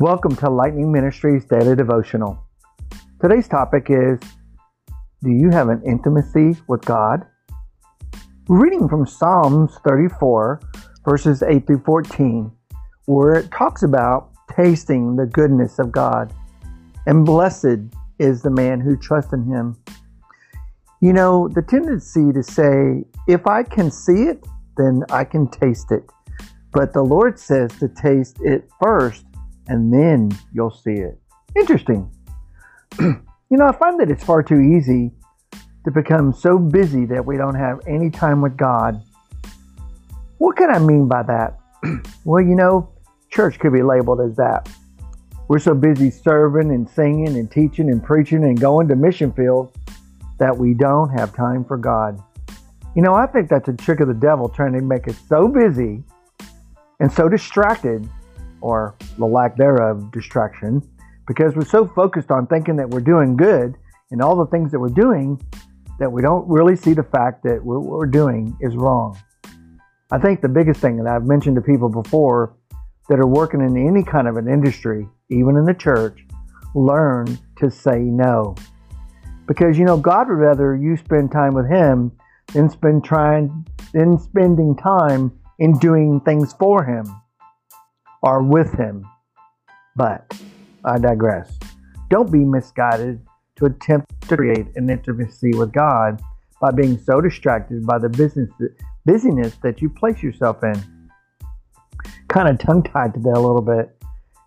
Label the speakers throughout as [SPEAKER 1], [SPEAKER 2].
[SPEAKER 1] Welcome to Lightning Ministries Daily Devotional. Today's topic is Do you have an intimacy with God? Reading from Psalms 34, verses 8 through 14, where it talks about tasting the goodness of God. And blessed is the man who trusts in him. You know, the tendency to say, if I can see it, then I can taste it. But the Lord says to taste it first and then you'll see it. Interesting. you know, I find that it's far too easy to become so busy that we don't have any time with God. What can I mean by that? well, you know, church could be labeled as that. We're so busy serving and singing and teaching and preaching and going to mission fields that we don't have time for God. You know, I think that's a trick of the devil trying to make us so busy and so distracted or the lack thereof distraction because we're so focused on thinking that we're doing good and all the things that we're doing that we don't really see the fact that what we're doing is wrong. I think the biggest thing that I've mentioned to people before that are working in any kind of an industry, even in the church, learn to say no. Because you know, God would rather you spend time with Him than spend trying than spending time in doing things for Him are with him. But I digress. Don't be misguided to attempt to create an intimacy with God by being so distracted by the business busyness that you place yourself in. Kind of tongue tied to that a little bit.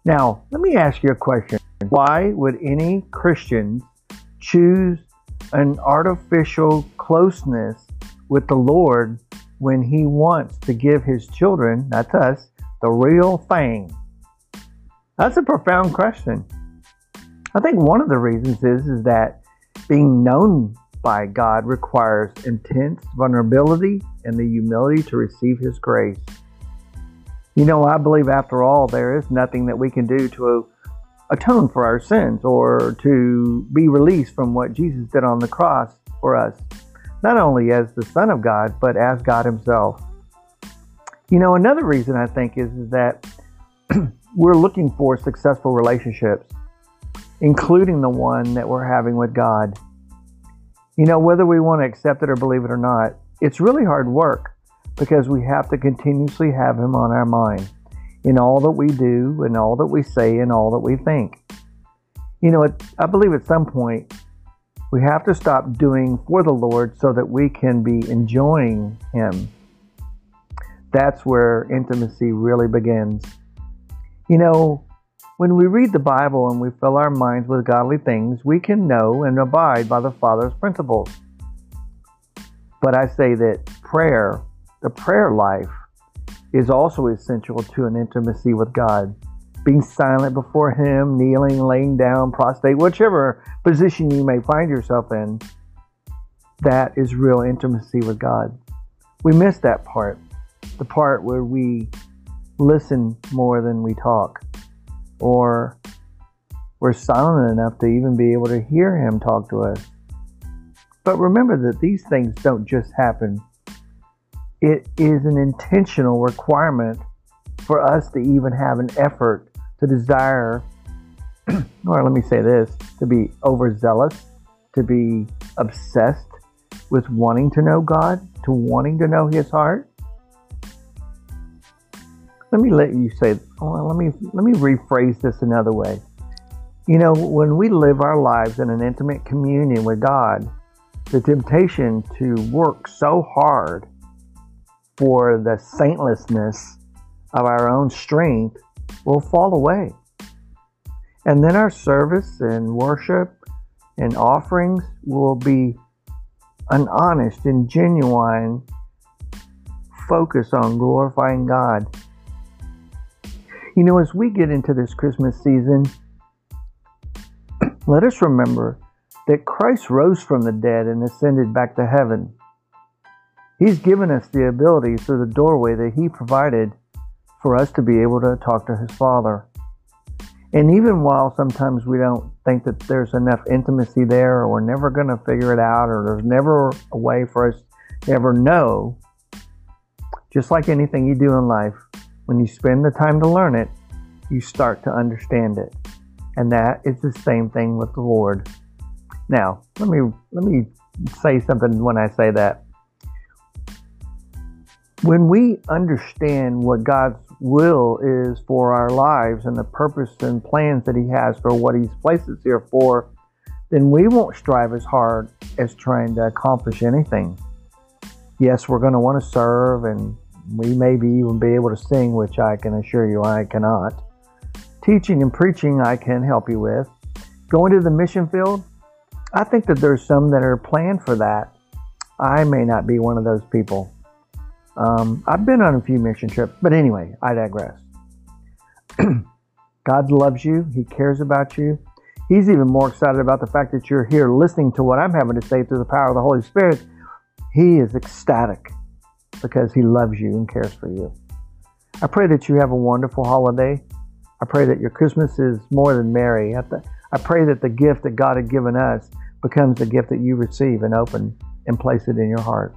[SPEAKER 1] Now, let me ask you a question. Why would any Christian choose an artificial closeness with the Lord when He wants to give His children, that's us, the real thing? That's a profound question. I think one of the reasons is, is that being known by God requires intense vulnerability and the humility to receive His grace. You know, I believe after all, there is nothing that we can do to atone for our sins or to be released from what Jesus did on the cross for us, not only as the Son of God, but as God Himself. You know, another reason I think is, is that we're looking for successful relationships, including the one that we're having with God. You know, whether we want to accept it or believe it or not, it's really hard work because we have to continuously have Him on our mind in all that we do, in all that we say, in all that we think. You know, I believe at some point we have to stop doing for the Lord so that we can be enjoying Him that's where intimacy really begins. You know, when we read the Bible and we fill our minds with godly things, we can know and abide by the Father's principles. But I say that prayer, the prayer life, is also essential to an intimacy with God. Being silent before Him, kneeling, laying down, prostrate, whichever position you may find yourself in, that is real intimacy with God. We miss that part the part where we listen more than we talk, or we're silent enough to even be able to hear Him talk to us. But remember that these things don't just happen, it is an intentional requirement for us to even have an effort to desire, or let me say this, to be overzealous, to be obsessed with wanting to know God, to wanting to know His heart let me let you say well, let me let me rephrase this another way. You know when we live our lives in an intimate communion with god the temptation to work so hard for the saintlessness of our own strength will fall away. And then our service and worship and offerings will be an honest and genuine focus on glorifying god you know, as we get into this Christmas season, let us remember that Christ rose from the dead and ascended back to heaven. He's given us the ability through the doorway that He provided for us to be able to talk to His Father. And even while sometimes we don't think that there's enough intimacy there, or we're never going to figure it out, or there's never a way for us to ever know, just like anything you do in life, when you spend the time to learn it, you start to understand it. And that is the same thing with the Lord. Now, let me let me say something when I say that. When we understand what God's will is for our lives and the purpose and plans that He has for what He's placed us here for, then we won't strive as hard as trying to accomplish anything. Yes, we're going to want to serve and we may be even be able to sing, which I can assure you I cannot. Teaching and preaching, I can help you with. Going to the mission field, I think that there's some that are planned for that. I may not be one of those people. Um, I've been on a few mission trips, but anyway, I digress. God loves you, He cares about you. He's even more excited about the fact that you're here listening to what I'm having to say through the power of the Holy Spirit. He is ecstatic because He loves you and cares for you. I pray that you have a wonderful holiday. I pray that your Christmas is more than merry. I pray that the gift that God had given us becomes the gift that you receive and open and place it in your heart.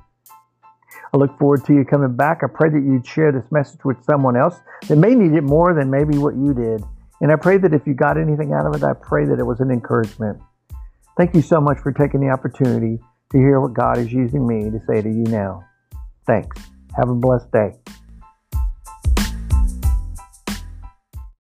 [SPEAKER 1] I look forward to you coming back. I pray that you'd share this message with someone else that may need it more than maybe what you did. And I pray that if you got anything out of it, I pray that it was an encouragement. Thank you so much for taking the opportunity to hear what God is using me to say to you now. Thanks. Have a blessed day.